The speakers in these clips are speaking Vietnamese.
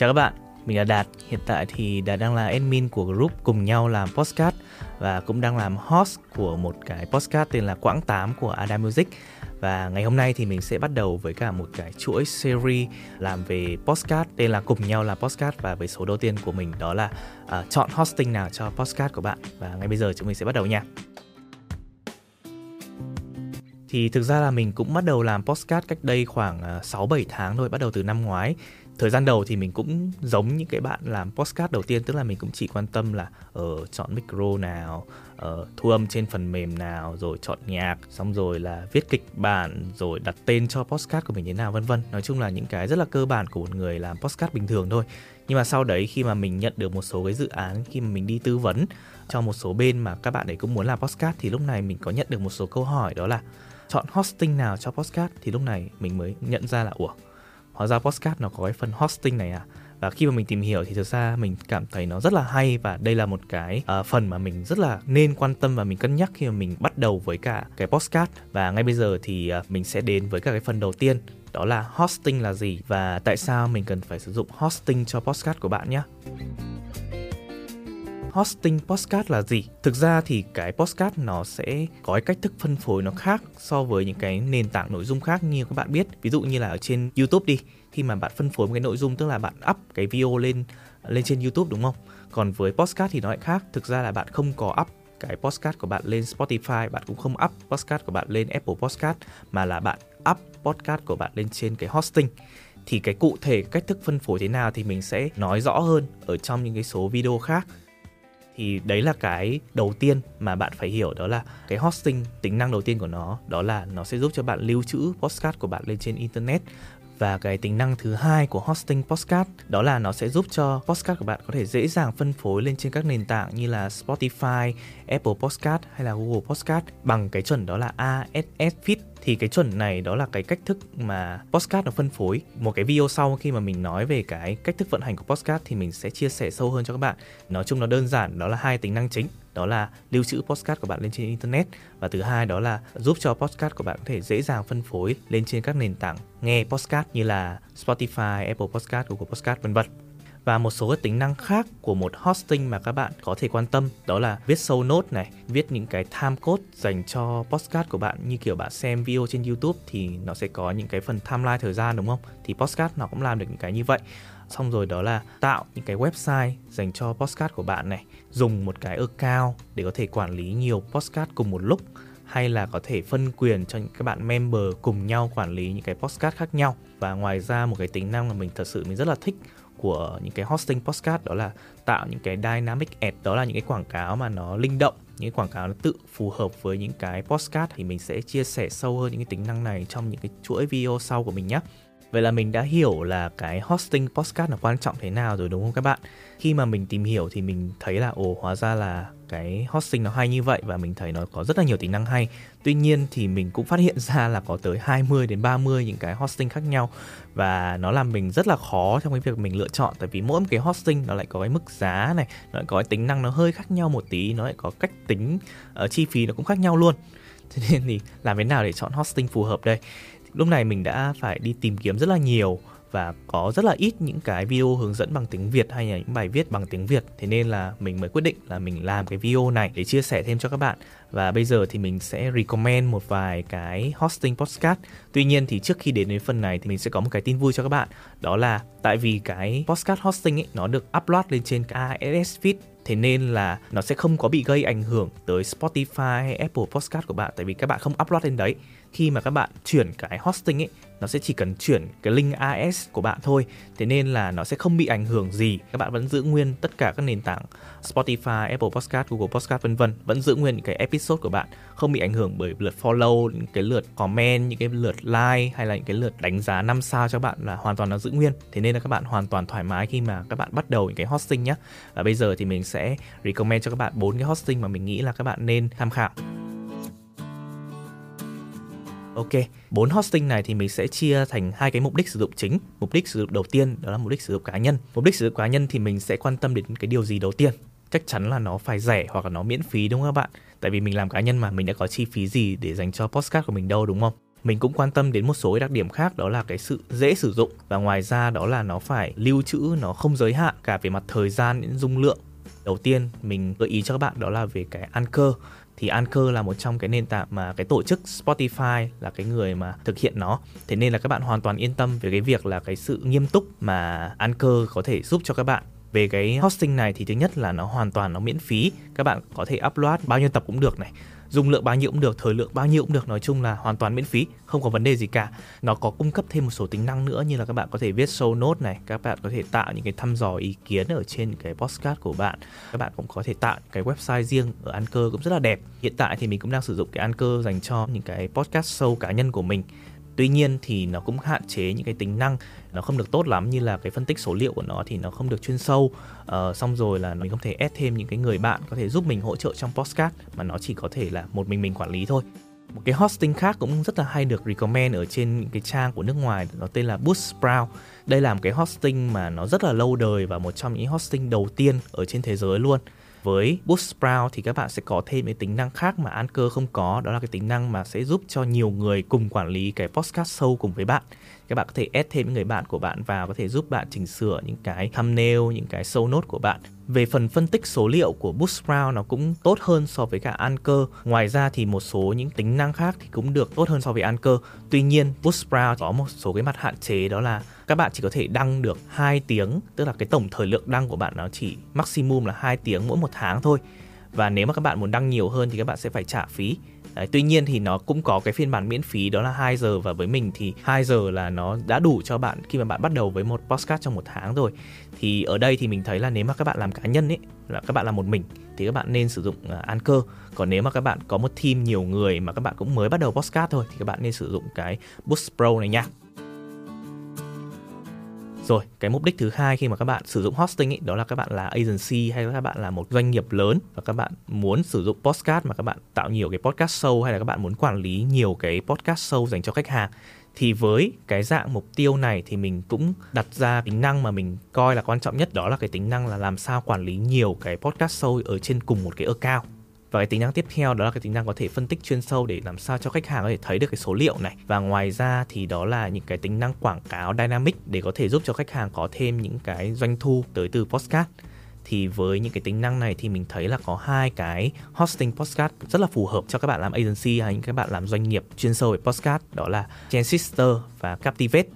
Chào các bạn, mình là Đạt. Hiện tại thì Đạt đang là admin của group cùng nhau làm podcast và cũng đang làm host của một cái podcast tên là Quãng 8 của Ada Music. Và ngày hôm nay thì mình sẽ bắt đầu với cả một cái chuỗi series làm về podcast tên là Cùng nhau làm podcast và với số đầu tiên của mình đó là uh, chọn hosting nào cho podcast của bạn. Và ngay bây giờ chúng mình sẽ bắt đầu nha. Thì thực ra là mình cũng bắt đầu làm podcast cách đây khoảng à, 6-7 tháng thôi, bắt đầu từ năm ngoái thời gian đầu thì mình cũng giống những cái bạn làm postcard đầu tiên tức là mình cũng chỉ quan tâm là ở uh, chọn micro nào uh, thu âm trên phần mềm nào rồi chọn nhạc xong rồi là viết kịch bản rồi đặt tên cho postcard của mình thế nào vân vân. Nói chung là những cái rất là cơ bản của một người làm postcard bình thường thôi. Nhưng mà sau đấy khi mà mình nhận được một số cái dự án khi mà mình đi tư vấn cho một số bên mà các bạn ấy cũng muốn làm postcard thì lúc này mình có nhận được một số câu hỏi đó là chọn hosting nào cho postcard thì lúc này mình mới nhận ra là ủa hóa ra podcast nó có cái phần hosting này à? Và khi mà mình tìm hiểu thì thực ra mình cảm thấy nó rất là hay và đây là một cái uh, phần mà mình rất là nên quan tâm và mình cân nhắc khi mà mình bắt đầu với cả cái podcast. Và ngay bây giờ thì uh, mình sẽ đến với cả cái phần đầu tiên đó là hosting là gì và tại sao mình cần phải sử dụng hosting cho podcast của bạn nhé hosting podcast là gì? Thực ra thì cái podcast nó sẽ có cái cách thức phân phối nó khác so với những cái nền tảng nội dung khác như các bạn biết. Ví dụ như là ở trên YouTube đi, khi mà bạn phân phối một cái nội dung tức là bạn up cái video lên lên trên YouTube đúng không? Còn với podcast thì nó lại khác. Thực ra là bạn không có up cái podcast của bạn lên Spotify, bạn cũng không up podcast của bạn lên Apple Podcast mà là bạn up podcast của bạn lên trên cái hosting thì cái cụ thể cách thức phân phối thế nào thì mình sẽ nói rõ hơn ở trong những cái số video khác thì đấy là cái đầu tiên mà bạn phải hiểu đó là cái hosting tính năng đầu tiên của nó đó là nó sẽ giúp cho bạn lưu trữ podcast của bạn lên trên internet. Và cái tính năng thứ hai của hosting podcast đó là nó sẽ giúp cho podcast của bạn có thể dễ dàng phân phối lên trên các nền tảng như là Spotify, Apple Podcast hay là Google Podcast bằng cái chuẩn đó là RSS Feed. Thì cái chuẩn này đó là cái cách thức mà podcast nó phân phối. Một cái video sau khi mà mình nói về cái cách thức vận hành của podcast thì mình sẽ chia sẻ sâu hơn cho các bạn. Nói chung nó đơn giản đó là hai tính năng chính. Đó là lưu trữ podcast của bạn lên trên internet và thứ hai đó là giúp cho podcast của bạn có thể dễ dàng phân phối lên trên các nền tảng nghe podcast như là Spotify, Apple Podcast, Google Podcast vân vân và một số tính năng khác của một hosting mà các bạn có thể quan tâm đó là viết sâu note này, viết những cái time code dành cho podcast của bạn như kiểu bạn xem video trên YouTube thì nó sẽ có những cái phần timeline thời gian đúng không? Thì podcast nó cũng làm được những cái như vậy. Xong rồi đó là tạo những cái website dành cho podcast của bạn này, dùng một cái account để có thể quản lý nhiều podcast cùng một lúc hay là có thể phân quyền cho những các bạn member cùng nhau quản lý những cái podcast khác nhau và ngoài ra một cái tính năng mà mình thật sự mình rất là thích của những cái hosting podcast đó là tạo những cái dynamic ad, đó là những cái quảng cáo mà nó linh động, những cái quảng cáo nó tự phù hợp với những cái podcast thì mình sẽ chia sẻ sâu hơn những cái tính năng này trong những cái chuỗi video sau của mình nhé Vậy là mình đã hiểu là cái hosting podcast là quan trọng thế nào rồi đúng không các bạn? Khi mà mình tìm hiểu thì mình thấy là ồ hóa ra là cái hosting nó hay như vậy và mình thấy nó có rất là nhiều tính năng hay. Tuy nhiên thì mình cũng phát hiện ra là có tới 20 đến 30 những cái hosting khác nhau và nó làm mình rất là khó trong cái việc mình lựa chọn tại vì mỗi một cái hosting nó lại có cái mức giá này, nó lại có cái tính năng nó hơi khác nhau một tí, nó lại có cách tính uh, chi phí nó cũng khác nhau luôn. Thế nên thì làm thế nào để chọn hosting phù hợp đây? Lúc này mình đã phải đi tìm kiếm rất là nhiều và có rất là ít những cái video hướng dẫn bằng tiếng Việt hay là những bài viết bằng tiếng Việt. Thế nên là mình mới quyết định là mình làm cái video này để chia sẻ thêm cho các bạn. Và bây giờ thì mình sẽ recommend một vài cái hosting podcast. Tuy nhiên thì trước khi đến đến phần này thì mình sẽ có một cái tin vui cho các bạn. Đó là tại vì cái podcast hosting ấy, nó được upload lên trên cái ASS feed, thế nên là nó sẽ không có bị gây ảnh hưởng tới Spotify hay Apple Podcast của bạn. Tại vì các bạn không upload lên đấy khi mà các bạn chuyển cái hosting ấy nó sẽ chỉ cần chuyển cái link AS của bạn thôi. Thế nên là nó sẽ không bị ảnh hưởng gì. Các bạn vẫn giữ nguyên tất cả các nền tảng Spotify, Apple Podcast, Google Podcast vân vân. Vẫn giữ nguyên những cái episode của bạn không bị ảnh hưởng bởi lượt follow những cái lượt comment những cái lượt like hay là những cái lượt đánh giá 5 sao cho bạn là hoàn toàn nó giữ nguyên. Thế nên là các bạn hoàn toàn thoải mái khi mà các bạn bắt đầu những cái hosting nhé và bây giờ thì mình sẽ recommend cho các bạn bốn cái hosting mà mình nghĩ là các bạn nên tham khảo. Ok, bốn hosting này thì mình sẽ chia thành hai cái mục đích sử dụng chính. Mục đích sử dụng đầu tiên đó là mục đích sử dụng cá nhân. Mục đích sử dụng cá nhân thì mình sẽ quan tâm đến cái điều gì đầu tiên? Chắc chắn là nó phải rẻ hoặc là nó miễn phí đúng không các bạn? Tại vì mình làm cá nhân mà mình đã có chi phí gì để dành cho postcard của mình đâu đúng không? mình cũng quan tâm đến một số đặc điểm khác đó là cái sự dễ sử dụng và ngoài ra đó là nó phải lưu trữ nó không giới hạn cả về mặt thời gian đến dung lượng đầu tiên mình gợi ý cho các bạn đó là về cái Anchor thì Anchor là một trong cái nền tảng mà cái tổ chức Spotify là cái người mà thực hiện nó. Thế nên là các bạn hoàn toàn yên tâm về cái việc là cái sự nghiêm túc mà Anchor có thể giúp cho các bạn về cái hosting này thì thứ nhất là nó hoàn toàn nó miễn phí. Các bạn có thể upload bao nhiêu tập cũng được này. Dung lượng bao nhiêu cũng được, thời lượng bao nhiêu cũng được. Nói chung là hoàn toàn miễn phí, không có vấn đề gì cả. Nó có cung cấp thêm một số tính năng nữa như là các bạn có thể viết show note này. Các bạn có thể tạo những cái thăm dò ý kiến ở trên cái postcard của bạn. Các bạn cũng có thể tạo cái website riêng ở Anchor cũng rất là đẹp. Hiện tại thì mình cũng đang sử dụng cái Anchor dành cho những cái podcast show cá nhân của mình tuy nhiên thì nó cũng hạn chế những cái tính năng nó không được tốt lắm như là cái phân tích số liệu của nó thì nó không được chuyên sâu. Uh, xong rồi là mình không thể add thêm những cái người bạn có thể giúp mình hỗ trợ trong postcard mà nó chỉ có thể là một mình mình quản lý thôi. Một cái hosting khác cũng rất là hay được recommend ở trên cái trang của nước ngoài nó tên là Buzzsprout. Đây là một cái hosting mà nó rất là lâu đời và một trong những hosting đầu tiên ở trên thế giới luôn với Buzzsprout thì các bạn sẽ có thêm cái tính năng khác mà Anchor không có. Đó là cái tính năng mà sẽ giúp cho nhiều người cùng quản lý cái podcast sâu cùng với bạn các bạn có thể add thêm những người bạn của bạn vào có thể giúp bạn chỉnh sửa những cái thumbnail những cái show note của bạn về phần phân tích số liệu của Buzzsprout nó cũng tốt hơn so với cả Anchor. Ngoài ra thì một số những tính năng khác thì cũng được tốt hơn so với Anchor. Tuy nhiên Buzzsprout có một số cái mặt hạn chế đó là các bạn chỉ có thể đăng được 2 tiếng, tức là cái tổng thời lượng đăng của bạn nó chỉ maximum là 2 tiếng mỗi một tháng thôi. Và nếu mà các bạn muốn đăng nhiều hơn thì các bạn sẽ phải trả phí. Đấy, tuy nhiên thì nó cũng có cái phiên bản miễn phí đó là 2 giờ và với mình thì 2 giờ là nó đã đủ cho bạn khi mà bạn bắt đầu với một podcast trong một tháng rồi. Thì ở đây thì mình thấy là nếu mà các bạn làm cá nhân ấy là các bạn làm một mình thì các bạn nên sử dụng uh, Anchor. Còn nếu mà các bạn có một team nhiều người mà các bạn cũng mới bắt đầu podcast thôi thì các bạn nên sử dụng cái Boost Pro này nha. Rồi, cái mục đích thứ hai khi mà các bạn sử dụng hosting ấy, đó là các bạn là agency hay là các bạn là một doanh nghiệp lớn và các bạn muốn sử dụng podcast mà các bạn tạo nhiều cái podcast show hay là các bạn muốn quản lý nhiều cái podcast show dành cho khách hàng. Thì với cái dạng mục tiêu này thì mình cũng đặt ra tính năng mà mình coi là quan trọng nhất đó là cái tính năng là làm sao quản lý nhiều cái podcast show ở trên cùng một cái account và cái tính năng tiếp theo đó là cái tính năng có thể phân tích chuyên sâu để làm sao cho khách hàng có thể thấy được cái số liệu này. Và ngoài ra thì đó là những cái tính năng quảng cáo dynamic để có thể giúp cho khách hàng có thêm những cái doanh thu tới từ postcard thì với những cái tính năng này thì mình thấy là có hai cái hosting postcard rất là phù hợp cho các bạn làm agency hay những các bạn làm doanh nghiệp chuyên sâu về postcard đó là Transistor và Captivate.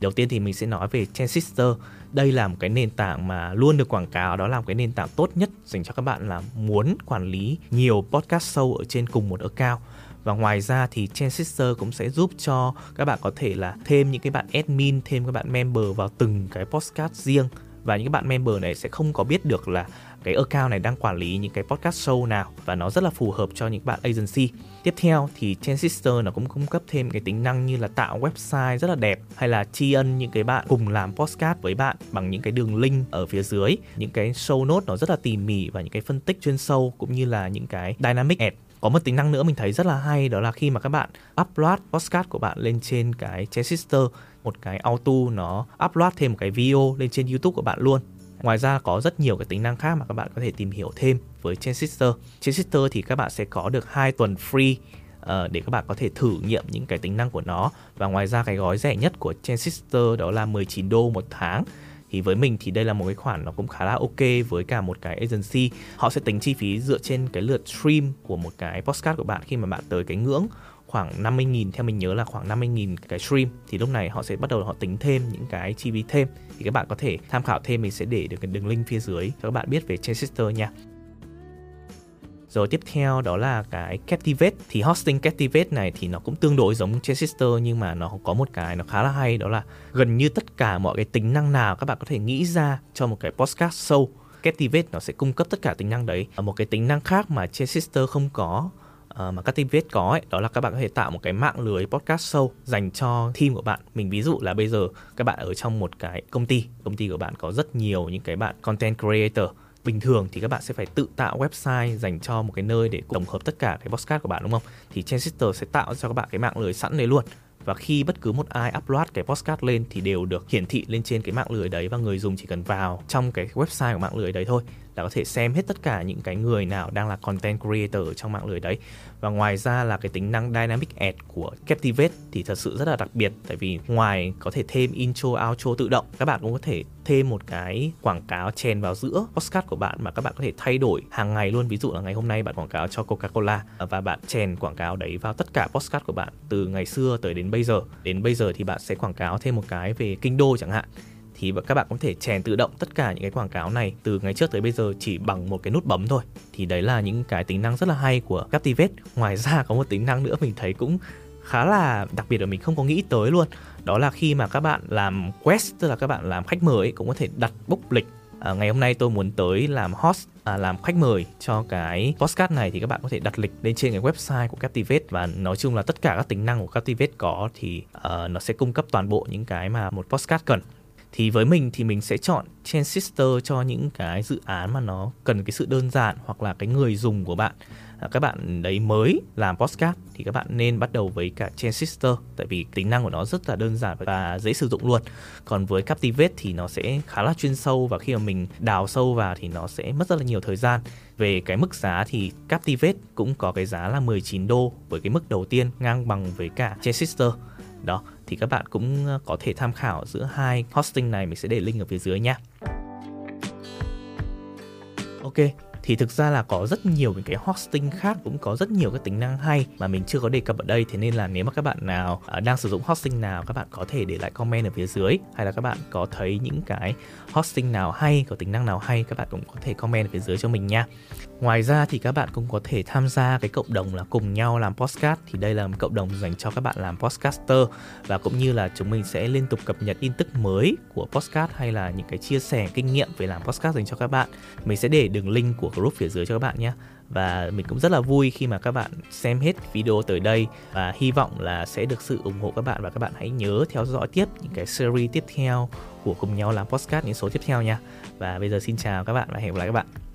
Đầu tiên thì mình sẽ nói về Transistor đây là một cái nền tảng mà luôn được quảng cáo, đó là một cái nền tảng tốt nhất dành cho các bạn là muốn quản lý nhiều podcast show ở trên cùng một account. Và ngoài ra thì Transistor cũng sẽ giúp cho các bạn có thể là thêm những cái bạn admin, thêm các bạn member vào từng cái podcast riêng và những bạn member này sẽ không có biết được là cái account này đang quản lý những cái podcast show nào và nó rất là phù hợp cho những bạn agency. Tiếp theo thì Transistor nó cũng cung cấp thêm cái tính năng như là tạo website rất là đẹp hay là tri ân những cái bạn cùng làm podcast với bạn bằng những cái đường link ở phía dưới, những cái show note nó rất là tỉ mỉ và những cái phân tích chuyên sâu cũng như là những cái dynamic ad có một tính năng nữa mình thấy rất là hay đó là khi mà các bạn upload podcast của bạn lên trên cái Transistor một cái auto nó upload thêm một cái video lên trên YouTube của bạn luôn. Ngoài ra có rất nhiều cái tính năng khác mà các bạn có thể tìm hiểu thêm với Transistor. Transistor thì các bạn sẽ có được 2 tuần free uh, để các bạn có thể thử nghiệm những cái tính năng của nó. Và ngoài ra cái gói rẻ nhất của Transistor đó là 19 đô một tháng thì với mình thì đây là một cái khoản nó cũng khá là ok với cả một cái agency. Họ sẽ tính chi phí dựa trên cái lượt stream của một cái postcard của bạn khi mà bạn tới cái ngưỡng khoảng 50.000 theo mình nhớ là khoảng 50.000 cái stream. Thì lúc này họ sẽ bắt đầu họ tính thêm những cái chi phí thêm. Thì các bạn có thể tham khảo thêm, mình sẽ để được cái đường link phía dưới cho các bạn biết về Chester nha. Rồi tiếp theo đó là cái Captivate thì hosting Captivate này thì nó cũng tương đối giống Transistor nhưng mà nó có một cái nó khá là hay đó là gần như tất cả mọi cái tính năng nào các bạn có thể nghĩ ra cho một cái podcast show Captivate nó sẽ cung cấp tất cả tính năng đấy. Ờ, một cái tính năng khác mà Transistor không có uh, mà Captivate có ấy, đó là các bạn có thể tạo một cái mạng lưới podcast show dành cho team của bạn. Mình ví dụ là bây giờ các bạn ở trong một cái công ty, công ty của bạn có rất nhiều những cái bạn content creator bình thường thì các bạn sẽ phải tự tạo website dành cho một cái nơi để tổng hợp tất cả cái podcast của bạn, đúng không? Thì Transistor sẽ tạo cho các bạn cái mạng lưới sẵn đấy luôn và khi bất cứ một ai upload cái podcast lên thì đều được hiển thị lên trên cái mạng lưới đấy và người dùng chỉ cần vào trong cái website của mạng lưới đấy thôi là có thể xem hết tất cả những cái người nào đang là content creator ở trong mạng lưới đấy. Và ngoài ra là cái tính năng dynamic ad của Captivate thì thật sự rất là đặc biệt, tại vì ngoài có thể thêm intro, outro tự động, các bạn cũng có thể thêm một cái quảng cáo chèn vào giữa postcard của bạn mà các bạn có thể thay đổi hàng ngày luôn. Ví dụ là ngày hôm nay bạn quảng cáo cho Coca-Cola và bạn chèn quảng cáo đấy vào tất cả postcard của bạn từ ngày xưa tới đến bây giờ. Đến bây giờ thì bạn sẽ quảng cáo thêm một cái về kinh đô chẳng hạn thì các bạn có thể chèn tự động tất cả những cái quảng cáo này từ ngày trước tới bây giờ chỉ bằng một cái nút bấm thôi. Thì đấy là những cái tính năng rất là hay của Captivate. Ngoài ra có một tính năng nữa mình thấy cũng khá là đặc biệt là mình không có nghĩ tới luôn. Đó là khi mà các bạn làm quest tức là các bạn làm khách mời ấy, cũng có thể đặt book lịch. À, ngày hôm nay tôi muốn tới làm host à, làm khách mời cho cái postcard này thì các bạn có thể đặt lịch lên trên cái website của Captivate. Và nói chung là tất cả các tính năng của Captivate có thì uh, nó sẽ cung cấp toàn bộ những cái mà một postcard cần thì với mình thì mình sẽ chọn Transistor cho những cái dự án mà nó cần cái sự đơn giản hoặc là cái người dùng của bạn. À, các bạn đấy mới làm postcard thì các bạn nên bắt đầu với cả Transistor tại vì tính năng của nó rất là đơn giản và dễ sử dụng luôn. Còn với Captivate thì nó sẽ khá là chuyên sâu và khi mà mình đào sâu vào thì nó sẽ mất rất là nhiều thời gian. Về cái mức giá thì Captivate cũng có cái giá là 19 đô với cái mức đầu tiên ngang bằng với cả Transistor. Đó thì các bạn cũng ờ, có thể tham khảo giữa hai hosting này mình sẽ để link ở phía dưới nha ok thì thực ra là có rất nhiều những cái hosting khác, cũng có rất nhiều các tính năng hay mà mình chưa có đề cập ở đây. Thế nên là nếu mà các bạn nào à, đang sử dụng hosting nào, các bạn có thể để lại comment ở phía dưới. Hay là các bạn có thấy những cái hosting nào hay, có tính năng nào hay, các bạn cũng có thể comment ở phía dưới cho mình nha. Ngoài ra thì các bạn cũng có thể tham gia cái cộng đồng là cùng nhau làm podcast. Thì đây là một cộng đồng dành cho các bạn làm podcaster. Và cũng như là chúng mình sẽ liên tục cập nhật tin tức mới của podcast, hay là những cái chia sẻ kinh nghiệm về làm podcast dành cho các bạn. Mình sẽ để đường link của group phía dưới cho các bạn nhé. Và mình cũng rất là vui khi mà các bạn xem hết video tới đây và hy vọng là sẽ được sự ủng hộ các bạn và các bạn hãy nhớ theo dõi tiếp những cái series tiếp theo của cùng nhau làm podcast những số tiếp theo nha. Và bây giờ xin chào các bạn và hẹn gặp lại các bạn.